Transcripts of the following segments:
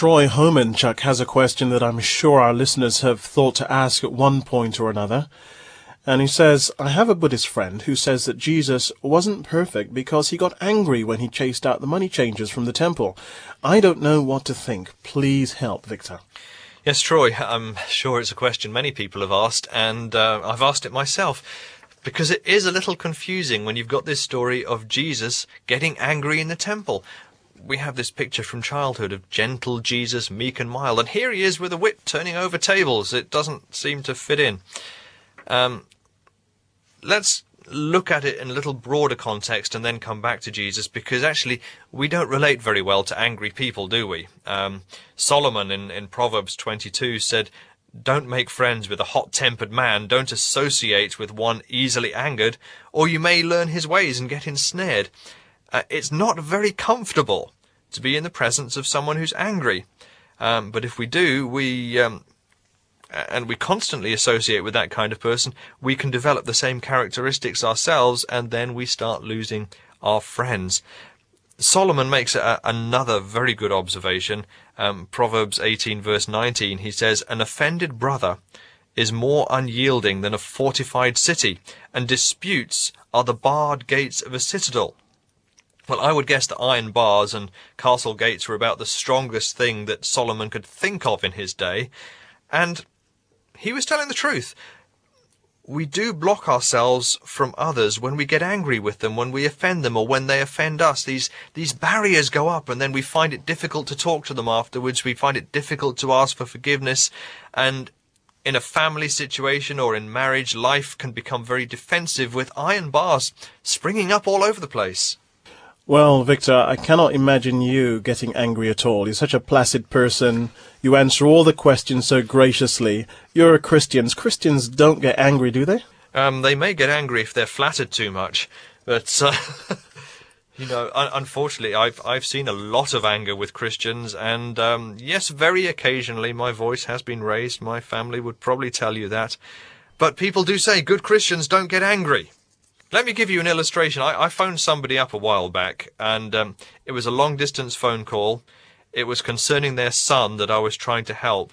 Troy Homenchuk has a question that I'm sure our listeners have thought to ask at one point or another. And he says, I have a Buddhist friend who says that Jesus wasn't perfect because he got angry when he chased out the money changers from the temple. I don't know what to think. Please help, Victor. Yes, Troy, I'm sure it's a question many people have asked, and uh, I've asked it myself. Because it is a little confusing when you've got this story of Jesus getting angry in the temple. We have this picture from childhood of gentle Jesus, meek and mild, and here he is with a whip turning over tables. It doesn't seem to fit in. Um, let's look at it in a little broader context and then come back to Jesus because actually we don't relate very well to angry people, do we? Um, Solomon in, in Proverbs 22 said, don't make friends with a hot-tempered man, don't associate with one easily angered, or you may learn his ways and get ensnared. Uh, it's not very comfortable to be in the presence of someone who's angry. Um, but if we do, we um, and we constantly associate with that kind of person, we can develop the same characteristics ourselves, and then we start losing our friends. Solomon makes a, another very good observation. Um, Proverbs 18, verse 19, he says, An offended brother is more unyielding than a fortified city, and disputes are the barred gates of a citadel. Well, I would guess that iron bars and castle gates were about the strongest thing that Solomon could think of in his day, and he was telling the truth. We do block ourselves from others when we get angry with them, when we offend them, or when they offend us. These, these barriers go up, and then we find it difficult to talk to them afterwards. We find it difficult to ask for forgiveness. And in a family situation or in marriage, life can become very defensive with iron bars springing up all over the place. Well, Victor, I cannot imagine you getting angry at all. You're such a placid person. You answer all the questions so graciously. You're a Christian. Christians don't get angry, do they? Um, they may get angry if they're flattered too much, but uh, you know, un- unfortunately, I've I've seen a lot of anger with Christians, and um, yes, very occasionally my voice has been raised. My family would probably tell you that, but people do say good Christians don't get angry. Let me give you an illustration. I, I phoned somebody up a while back, and um, it was a long distance phone call. It was concerning their son that I was trying to help.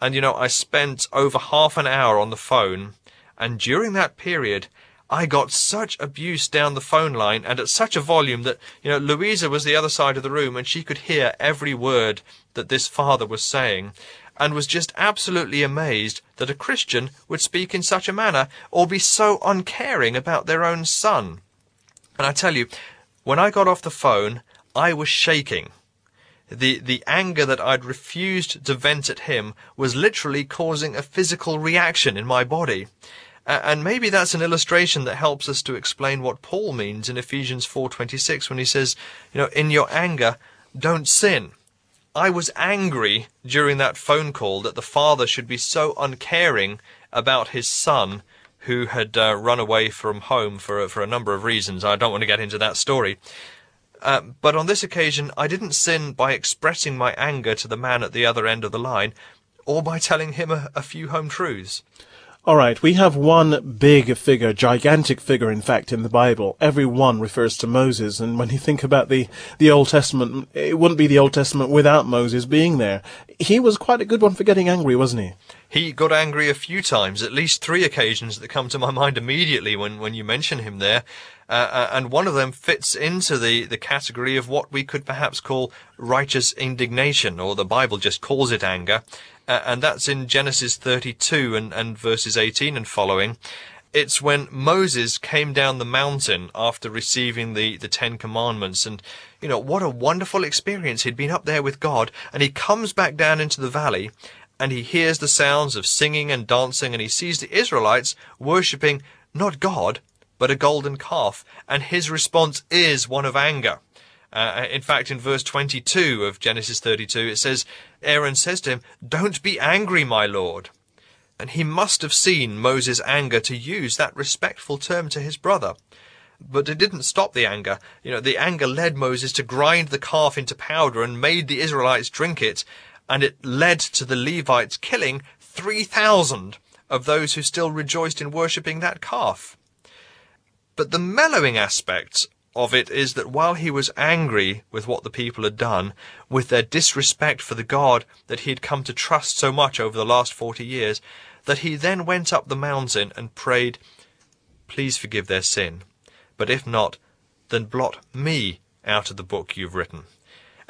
And, you know, I spent over half an hour on the phone, and during that period, I got such abuse down the phone line and at such a volume that, you know, Louisa was the other side of the room and she could hear every word that this father was saying and was just absolutely amazed that a Christian would speak in such a manner or be so uncaring about their own son. And I tell you, when I got off the phone, I was shaking. The, the anger that I'd refused to vent at him was literally causing a physical reaction in my body. And maybe that's an illustration that helps us to explain what Paul means in Ephesians 4:26 when he says, you know, in your anger, don't sin. I was angry during that phone call that the father should be so uncaring about his son who had uh, run away from home for, for a number of reasons. I don't want to get into that story. Uh, but on this occasion, I didn't sin by expressing my anger to the man at the other end of the line or by telling him a, a few home truths. All right, we have one big figure, gigantic figure, in fact, in the Bible. Every one refers to Moses, and when you think about the, the Old Testament, it wouldn't be the Old Testament without Moses being there. He was quite a good one for getting angry, wasn't he? He got angry a few times, at least three occasions that come to my mind immediately when, when you mention him there. Uh, uh and one of them fits into the, the category of what we could perhaps call righteous indignation, or the Bible just calls it anger uh, and that's in Genesis 32 and, and verses 18 and following. It's when Moses came down the mountain after receiving the, the Ten Commandments, and you know, what a wonderful experience. He'd been up there with God, and he comes back down into the valley, and he hears the sounds of singing and dancing, and he sees the Israelites worshipping not God, but a golden calf, and his response is one of anger. Uh, in fact, in verse 22 of Genesis 32, it says, Aaron says to him, Don't be angry, my lord. And he must have seen Moses' anger to use that respectful term to his brother. But it didn't stop the anger. You know, the anger led Moses to grind the calf into powder and made the Israelites drink it, and it led to the Levites killing 3,000 of those who still rejoiced in worshipping that calf. But the mellowing aspect of it is that while he was angry with what the people had done, with their disrespect for the God that he had come to trust so much over the last forty years, that he then went up the mountain and prayed, Please forgive their sin, but if not, then blot me out of the book you've written.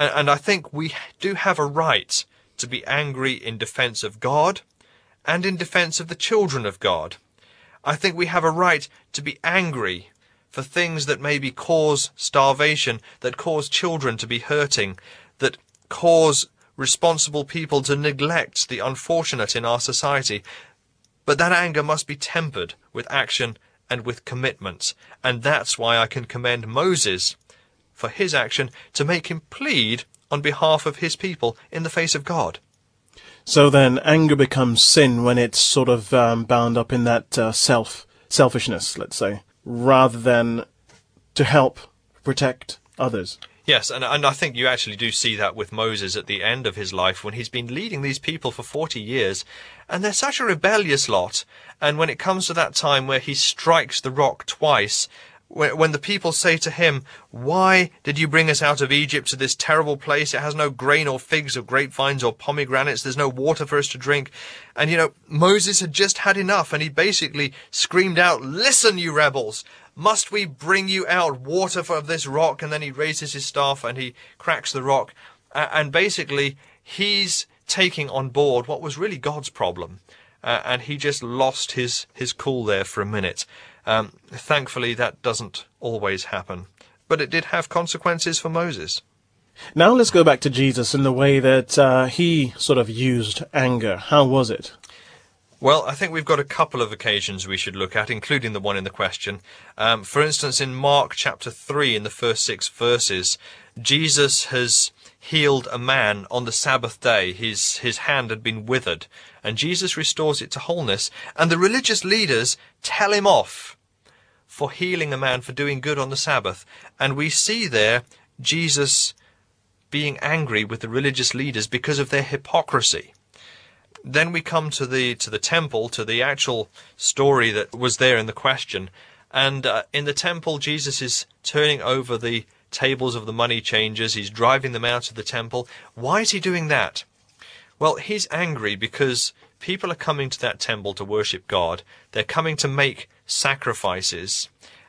And, and I think we do have a right to be angry in defense of God and in defense of the children of God. I think we have a right to be angry for things that maybe cause starvation, that cause children to be hurting, that cause responsible people to neglect the unfortunate in our society. But that anger must be tempered with action and with commitment. And that's why I can commend Moses for his action to make him plead on behalf of his people in the face of God. So then, anger becomes sin when it's sort of um, bound up in that uh, self selfishness, let's say rather than to help protect others. Yes, and, and I think you actually do see that with Moses at the end of his life when he's been leading these people for 40 years, and they're such a rebellious lot. And when it comes to that time where he strikes the rock twice, when the people say to him, Why did you bring us out of Egypt to this terrible place? It has no grain or figs or grapevines or pomegranates. There's no water for us to drink. And you know, Moses had just had enough and he basically screamed out, Listen, you rebels! Must we bring you out water for this rock? And then he raises his staff and he cracks the rock. And basically, he's taking on board what was really God's problem. Uh, and he just lost his, his cool there for a minute. Um, thankfully, that doesn't always happen, but it did have consequences for Moses. Now let's go back to Jesus and the way that uh, he sort of used anger. How was it? Well, I think we've got a couple of occasions we should look at, including the one in the question. Um, for instance, in Mark chapter 3, in the first six verses, Jesus has healed a man on the Sabbath day. His, his hand had been withered, and Jesus restores it to wholeness. And the religious leaders tell him off for healing a man for doing good on the Sabbath. And we see there Jesus being angry with the religious leaders because of their hypocrisy. Then we come to the to the temple, to the actual story that was there in the question. And uh, in the temple, Jesus is turning over the tables of the money changers. He's driving them out of the temple. Why is he doing that? Well, he's angry because people are coming to that temple to worship God. They're coming to make sacrifices.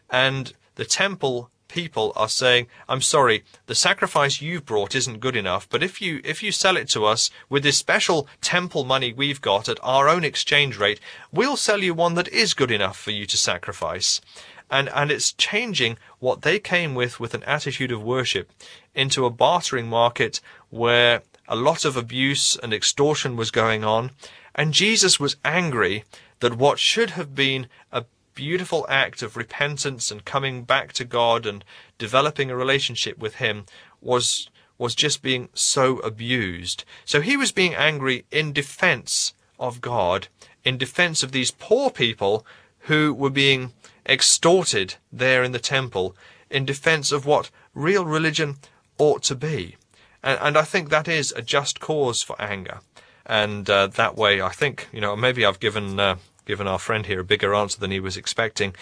And the temple people are saying, I'm sorry, the sacrifice you've brought isn't good enough, but if you, if you sell it to us with this special temple money we've got at our own exchange rate, we'll sell you one that is good enough for you to sacrifice and, and it's changing what they came with with an attitude of worship into a bartering market where a lot of abuse and extortion was going on. And Jesus was angry that what should have been a beautiful act of repentance and coming back to God and developing a relationship with Him was was just being so abused. So he was being angry in defense of God, in defense of these poor people who were being extorted there in the temple in defense of what real religion ought to be. And, and I think that is a just cause for anger. And uh, that way, I think, you know, maybe I've given, uh, given our friend here a bigger answer than he was expecting.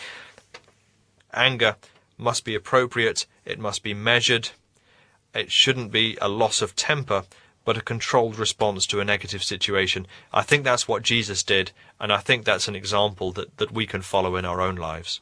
Anger must be appropriate, it must be measured, it shouldn't be a loss of temper, but a controlled response to a negative situation. I think that's what Jesus did, and I think that's an example that, that we can follow in our own lives.